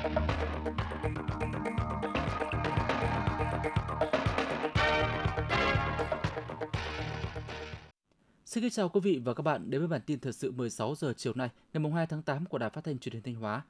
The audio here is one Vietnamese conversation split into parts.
Xin kính chào quý vị và các bạn đến với bản tin thời sự 16 giờ chiều nay, ngày 2 tháng 8 của Đài Phát thanh Truyền hình Thanh Hóa.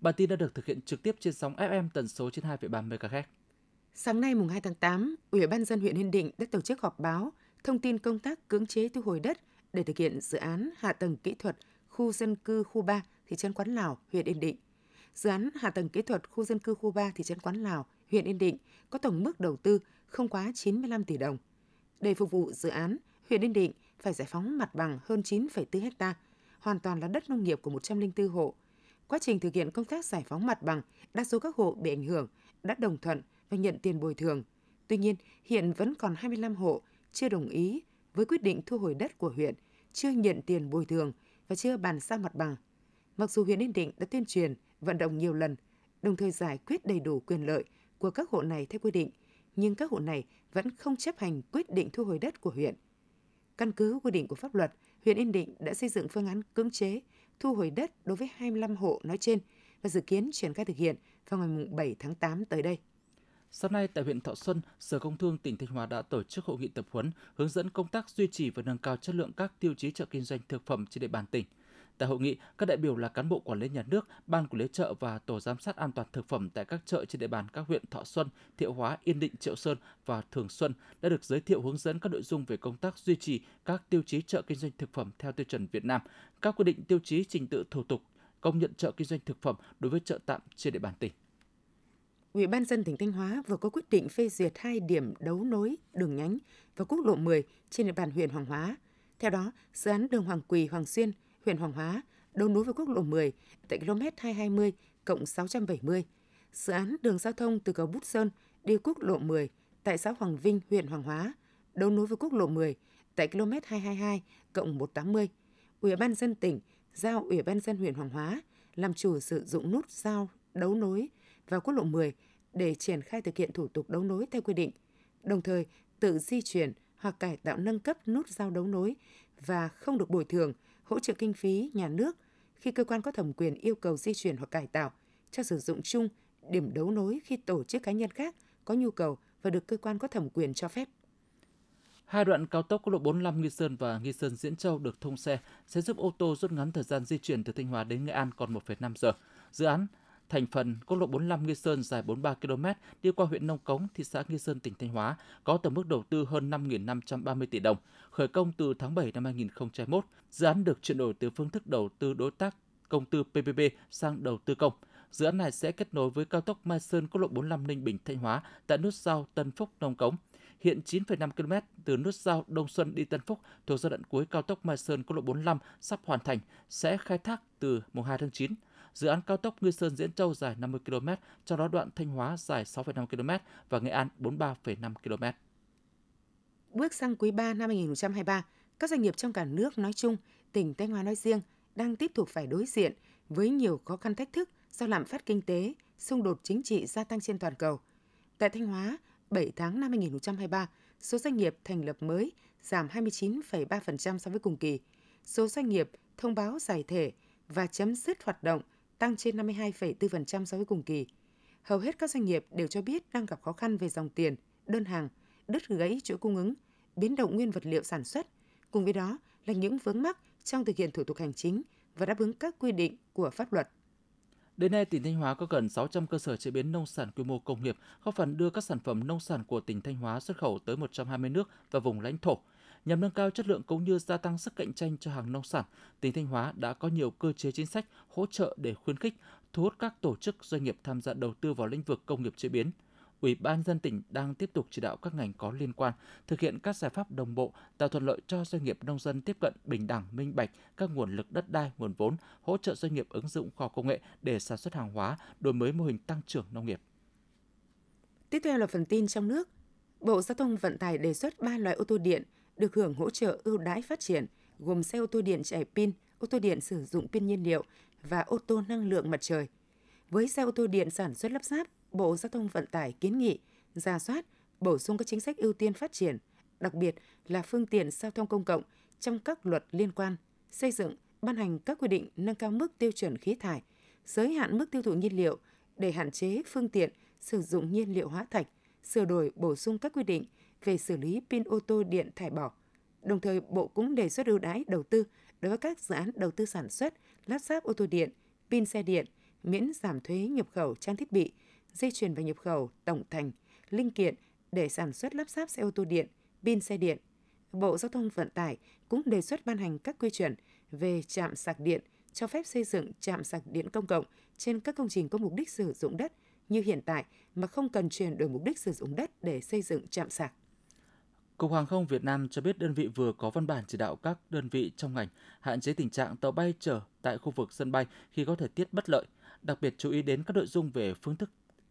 Bản tin đã được thực hiện trực tiếp trên sóng FM tần số 92,3 MHz. Sáng nay mùng 2 tháng 8, Ủy ban dân huyện Yên Định đã tổ chức họp báo thông tin công tác cưỡng chế thu hồi đất để thực hiện dự án hạ tầng kỹ thuật khu dân cư khu 3 thị trấn Quán Lào, huyện Yên Định. Dự án hạ tầng kỹ thuật khu dân cư khu 3 thị trấn Quán Lào, huyện Yên Định có tổng mức đầu tư không quá 95 tỷ đồng. Để phục vụ dự án, huyện Yên Định phải giải phóng mặt bằng hơn 9,4 ha, hoàn toàn là đất nông nghiệp của 104 hộ. Quá trình thực hiện công tác giải phóng mặt bằng, đa số các hộ bị ảnh hưởng đã đồng thuận và nhận tiền bồi thường. Tuy nhiên, hiện vẫn còn 25 hộ chưa đồng ý với quyết định thu hồi đất của huyện, chưa nhận tiền bồi thường và chưa bàn giao mặt bằng. Mặc dù huyện Yên Định đã tuyên truyền, vận động nhiều lần, đồng thời giải quyết đầy đủ quyền lợi của các hộ này theo quy định, nhưng các hộ này vẫn không chấp hành quyết định thu hồi đất của huyện. Căn cứ quy định của pháp luật, huyện Yên Định đã xây dựng phương án cưỡng chế thu hồi đất đối với 25 hộ nói trên và dự kiến triển khai thực hiện vào ngày 7 tháng 8 tới đây. Sáng nay tại huyện Thọ Xuân, Sở Công Thương tỉnh Thanh Hóa đã tổ chức hội nghị tập huấn hướng dẫn công tác duy trì và nâng cao chất lượng các tiêu chí chợ kinh doanh thực phẩm trên địa bàn tỉnh. Tại hội nghị, các đại biểu là cán bộ quản lý nhà nước, ban quản lý chợ và tổ giám sát an toàn thực phẩm tại các chợ trên địa bàn các huyện Thọ Xuân, Thiệu Hóa, Yên Định, Triệu Sơn và Thường Xuân đã được giới thiệu hướng dẫn các nội dung về công tác duy trì các tiêu chí chợ kinh doanh thực phẩm theo tiêu chuẩn Việt Nam, các quy định tiêu chí trình tự thủ tục công nhận chợ kinh doanh thực phẩm đối với chợ tạm trên địa bàn tỉnh. Ủy ban dân tỉnh Thanh Hóa vừa có quyết định phê duyệt hai điểm đấu nối đường nhánh và quốc lộ 10 trên địa bàn huyện Hoàng Hóa. Theo đó, dự án đường Hoàng Quỳ Hoàng Xuyên, huyện Hoàng Hóa đấu nối với quốc lộ 10 tại km 220 cộng 670. Dự án đường giao thông từ cầu Bút Sơn đi quốc lộ 10 tại xã Hoàng Vinh, huyện Hoàng Hóa đấu nối với quốc lộ 10 tại km 222 cộng 180. Ủy ban dân tỉnh giao Ủy ban dân huyện Hoàng Hóa làm chủ sử dụng nút giao đấu nối vào quốc lộ 10 để triển khai thực hiện thủ tục đấu nối theo quy định, đồng thời tự di chuyển hoặc cải tạo nâng cấp nút giao đấu nối và không được bồi thường, hỗ trợ kinh phí nhà nước khi cơ quan có thẩm quyền yêu cầu di chuyển hoặc cải tạo cho sử dụng chung điểm đấu nối khi tổ chức cá nhân khác có nhu cầu và được cơ quan có thẩm quyền cho phép. Hai đoạn cao tốc quốc lộ 45 Nghi Sơn và Nghi Sơn Diễn Châu được thông xe sẽ giúp ô tô rút ngắn thời gian di chuyển từ Thanh Hóa đến Nghệ An còn 1,5 giờ. Dự án thành phần quốc lộ 45 Nghi Sơn dài 43 km đi qua huyện Nông Cống, thị xã Nghi Sơn, tỉnh Thanh Hóa, có tổng mức đầu tư hơn 5.530 tỷ đồng, khởi công từ tháng 7 năm 2021. Dự án được chuyển đổi từ phương thức đầu tư đối tác công tư PPP sang đầu tư công. Dự án này sẽ kết nối với cao tốc Mai Sơn quốc lộ 45 Ninh Bình Thanh Hóa tại nút giao Tân Phúc Nông Cống. Hiện 9,5 km từ nút giao Đông Xuân đi Tân Phúc thuộc giai đoạn cuối cao tốc Mai Sơn quốc lộ 45 sắp hoàn thành sẽ khai thác từ mùng 2 tháng 9 dự án cao tốc Nghi Sơn Diễn Châu dài 50 km, trong đó đoạn Thanh Hóa dài 6,5 km và Nghệ An 43,5 km. Bước sang quý 3 năm 2023, các doanh nghiệp trong cả nước nói chung, tỉnh Thanh Hóa nói riêng đang tiếp tục phải đối diện với nhiều khó khăn thách thức do lạm phát kinh tế, xung đột chính trị gia tăng trên toàn cầu. Tại Thanh Hóa, 7 tháng năm 2023, số doanh nghiệp thành lập mới giảm 29,3% so với cùng kỳ. Số doanh nghiệp thông báo giải thể và chấm dứt hoạt động tăng trên 52,4% so với cùng kỳ. Hầu hết các doanh nghiệp đều cho biết đang gặp khó khăn về dòng tiền, đơn hàng, đứt gãy chuỗi cung ứng, biến động nguyên vật liệu sản xuất. Cùng với đó là những vướng mắc trong thực hiện thủ tục hành chính và đáp ứng các quy định của pháp luật. Đến nay, tỉnh Thanh Hóa có gần 600 cơ sở chế biến nông sản quy mô công nghiệp, góp phần đưa các sản phẩm nông sản của tỉnh Thanh Hóa xuất khẩu tới 120 nước và vùng lãnh thổ. Nhằm nâng cao chất lượng cũng như gia tăng sức cạnh tranh cho hàng nông sản, tỉnh Thanh Hóa đã có nhiều cơ chế chính sách hỗ trợ để khuyến khích, thu hút các tổ chức doanh nghiệp tham gia đầu tư vào lĩnh vực công nghiệp chế biến. Ủy ban dân tỉnh đang tiếp tục chỉ đạo các ngành có liên quan thực hiện các giải pháp đồng bộ, tạo thuận lợi cho doanh nghiệp nông dân tiếp cận bình đẳng, minh bạch các nguồn lực đất đai, nguồn vốn, hỗ trợ doanh nghiệp ứng dụng khoa công nghệ để sản xuất hàng hóa, đổi mới mô hình tăng trưởng nông nghiệp. Tiếp theo là phần tin trong nước. Bộ Giao thông Vận tải đề xuất 3 loại ô tô điện được hưởng hỗ trợ ưu đãi phát triển gồm xe ô tô điện chạy pin, ô tô điện sử dụng pin nhiên liệu và ô tô năng lượng mặt trời. Với xe ô tô điện sản xuất lắp ráp, Bộ Giao thông Vận tải kiến nghị ra soát, bổ sung các chính sách ưu tiên phát triển, đặc biệt là phương tiện giao thông công cộng trong các luật liên quan, xây dựng, ban hành các quy định nâng cao mức tiêu chuẩn khí thải, giới hạn mức tiêu thụ nhiên liệu để hạn chế phương tiện sử dụng nhiên liệu hóa thạch, sửa đổi bổ sung các quy định về xử lý pin ô tô điện thải bỏ. Đồng thời, Bộ cũng đề xuất ưu đãi đầu tư đối với các dự án đầu tư sản xuất, lắp ráp ô tô điện, pin xe điện, miễn giảm thuế nhập khẩu trang thiết bị, dây chuyền và nhập khẩu tổng thành, linh kiện để sản xuất lắp ráp xe ô tô điện, pin xe điện. Bộ Giao thông Vận tải cũng đề xuất ban hành các quy chuẩn về trạm sạc điện, cho phép xây dựng trạm sạc điện công cộng trên các công trình có mục đích sử dụng đất như hiện tại mà không cần chuyển đổi mục đích sử dụng đất để xây dựng trạm sạc. Cục Hàng không Việt Nam cho biết đơn vị vừa có văn bản chỉ đạo các đơn vị trong ngành hạn chế tình trạng tàu bay chở tại khu vực sân bay khi có thời tiết bất lợi, đặc biệt chú ý đến các nội dung về phương thức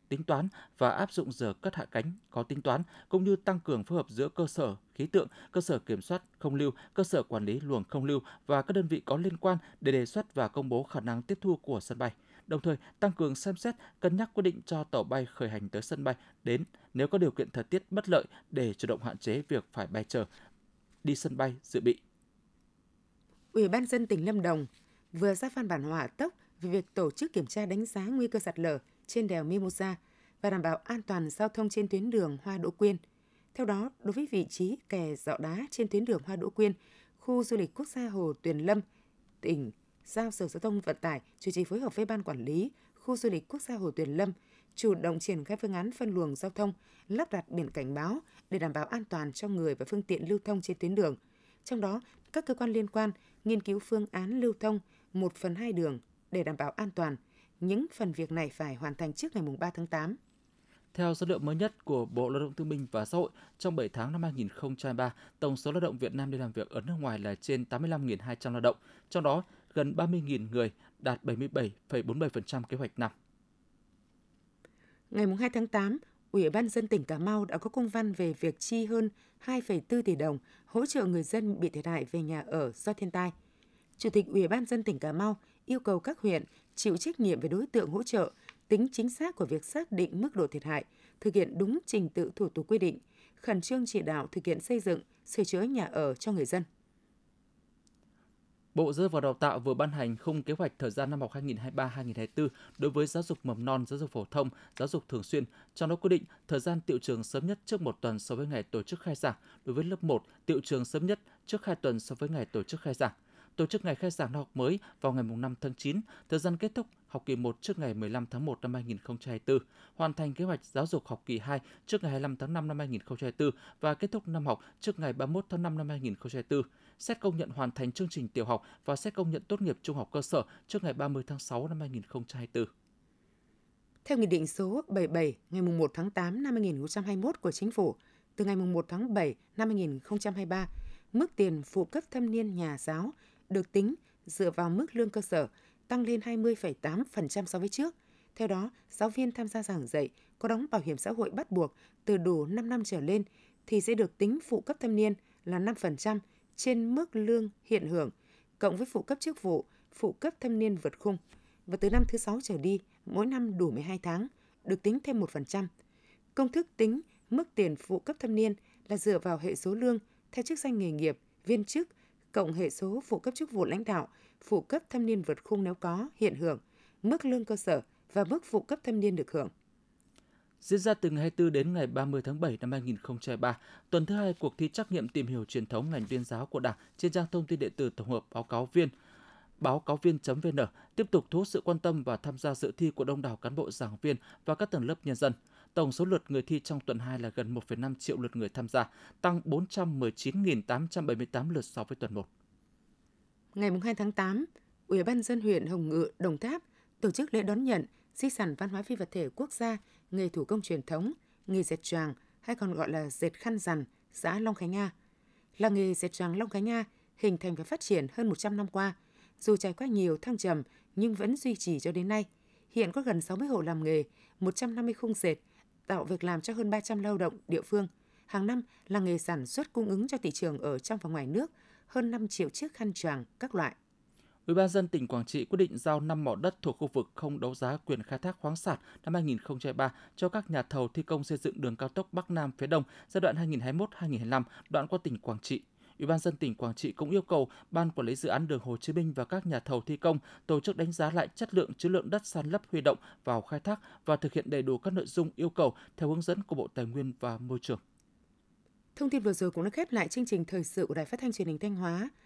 tính toán và áp dụng giờ cất hạ cánh có tính toán cũng như tăng cường phối hợp giữa cơ sở khí tượng, cơ sở kiểm soát không lưu, cơ sở quản lý luồng không lưu và các đơn vị có liên quan để đề xuất và công bố khả năng tiếp thu của sân bay. Đồng thời, tăng cường xem xét, cân nhắc quyết định cho tàu bay khởi hành tới sân bay đến nếu có điều kiện thời tiết bất lợi để chủ động hạn chế việc phải bay chờ đi sân bay dự bị. Ủy ban dân tỉnh Lâm Đồng vừa ra văn bản hỏa tốc về việc tổ chức kiểm tra đánh giá nguy cơ sạt lở trên đèo Mimosa và đảm bảo an toàn giao thông trên tuyến đường Hoa Đỗ Quyên. Theo đó, đối với vị trí kè dọ đá trên tuyến đường Hoa Đỗ Quyên, khu du lịch quốc gia Hồ Tuyền Lâm, tỉnh giao Sở Giao thông Vận tải chủ trì phối hợp với Ban Quản lý khu du lịch quốc gia Hồ Tuyền Lâm chủ động triển khai phương án phân luồng giao thông, lắp đặt biển cảnh báo để đảm bảo an toàn cho người và phương tiện lưu thông trên tuyến đường. Trong đó, các cơ quan liên quan nghiên cứu phương án lưu thông 1 phần 2 đường để đảm bảo an toàn. Những phần việc này phải hoàn thành trước ngày 3 tháng 8. Theo số liệu mới nhất của Bộ Lao động Thương binh và Xã hội, trong 7 tháng năm 2023, tổng số lao động Việt Nam đi làm việc ở nước ngoài là trên 85.200 lao động, trong đó gần 30.000 người, đạt 77,47% kế hoạch năm. Ngày 2 tháng 8, Ủy ban dân tỉnh Cà Mau đã có công văn về việc chi hơn 2,4 tỷ đồng hỗ trợ người dân bị thiệt hại về nhà ở do thiên tai. Chủ tịch Ủy ban dân tỉnh Cà Mau yêu cầu các huyện chịu trách nhiệm về đối tượng hỗ trợ, tính chính xác của việc xác định mức độ thiệt hại, thực hiện đúng trình tự thủ tục quy định, khẩn trương chỉ đạo thực hiện xây dựng, sửa chữa nhà ở cho người dân. Bộ Giáo dục và Đào tạo vừa ban hành khung kế hoạch thời gian năm học 2023-2024 đối với giáo dục mầm non, giáo dục phổ thông, giáo dục thường xuyên, trong đó quy định thời gian tiệu trường sớm nhất trước một tuần so với ngày tổ chức khai giảng, đối với lớp 1 tiệu trường sớm nhất trước 2 tuần so với ngày tổ chức khai giảng. Tổ chức ngày khai giảng năm học mới vào ngày 5 tháng 9, thời gian kết thúc học kỳ 1 trước ngày 15 tháng 1 năm 2024, hoàn thành kế hoạch giáo dục học kỳ 2 trước ngày 25 tháng 5 năm 2024 và kết thúc năm học trước ngày 31 tháng 5 năm 2024 xét công nhận hoàn thành chương trình tiểu học và xét công nhận tốt nghiệp trung học cơ sở trước ngày 30 tháng 6 năm 2024. Theo Nghị định số 77 ngày 1 tháng 8 năm 2021 của Chính phủ, từ ngày 1 tháng 7 năm 2023, mức tiền phụ cấp thâm niên nhà giáo được tính dựa vào mức lương cơ sở tăng lên 20,8% so với trước. Theo đó, giáo viên tham gia giảng dạy có đóng bảo hiểm xã hội bắt buộc từ đủ 5 năm trở lên thì sẽ được tính phụ cấp thâm niên là 5% trên mức lương hiện hưởng, cộng với phụ cấp chức vụ, phụ cấp thâm niên vượt khung. Và từ năm thứ 6 trở đi, mỗi năm đủ 12 tháng, được tính thêm 1%. Công thức tính mức tiền phụ cấp thâm niên là dựa vào hệ số lương theo chức danh nghề nghiệp, viên chức, cộng hệ số phụ cấp chức vụ lãnh đạo, phụ cấp thâm niên vượt khung nếu có, hiện hưởng, mức lương cơ sở và mức phụ cấp thâm niên được hưởng diễn ra từ ngày 24 đến ngày 30 tháng 7 năm 2023, tuần thứ hai cuộc thi trắc nghiệm tìm hiểu truyền thống ngành tuyên giáo của Đảng trên trang thông tin điện tử tổng hợp báo cáo viên báo cáo viên.vn tiếp tục thu hút sự quan tâm và tham gia dự thi của đông đảo cán bộ giảng viên và các tầng lớp nhân dân. Tổng số lượt người thi trong tuần 2 là gần 1,5 triệu lượt người tham gia, tăng 419.878 lượt so với tuần 1. Ngày 2 tháng 8, Ủy ban dân huyện Hồng Ngự, Đồng Tháp tổ chức lễ đón nhận di sản văn hóa phi vật thể quốc gia nghề thủ công truyền thống, nghề dệt choàng hay còn gọi là dệt khăn rằn, xã Long Khánh Nga. Là nghề dệt choàng Long Khánh Nga hình thành và phát triển hơn 100 năm qua, dù trải qua nhiều thăng trầm nhưng vẫn duy trì cho đến nay. Hiện có gần 60 hộ làm nghề, 150 khung dệt, tạo việc làm cho hơn 300 lao động địa phương. Hàng năm là nghề sản xuất cung ứng cho thị trường ở trong và ngoài nước, hơn 5 triệu chiếc khăn choàng các loại. Ủy ban dân tỉnh Quảng Trị quyết định giao 5 mỏ đất thuộc khu vực không đấu giá quyền khai thác khoáng sản năm 2023 cho các nhà thầu thi công xây dựng đường cao tốc Bắc Nam phía Đông giai đoạn 2021-2025 đoạn qua tỉnh Quảng Trị. Ủy ban dân tỉnh Quảng Trị cũng yêu cầu Ban Quản lý Dự án đường Hồ Chí Minh và các nhà thầu thi công tổ chức đánh giá lại chất lượng chứa lượng đất san lấp huy động vào khai thác và thực hiện đầy đủ các nội dung yêu cầu theo hướng dẫn của Bộ Tài nguyên và Môi trường. Thông tin vừa rồi cũng đã khép lại chương trình thời sự của Đài Phát thanh Truyền hình Thanh Hóa.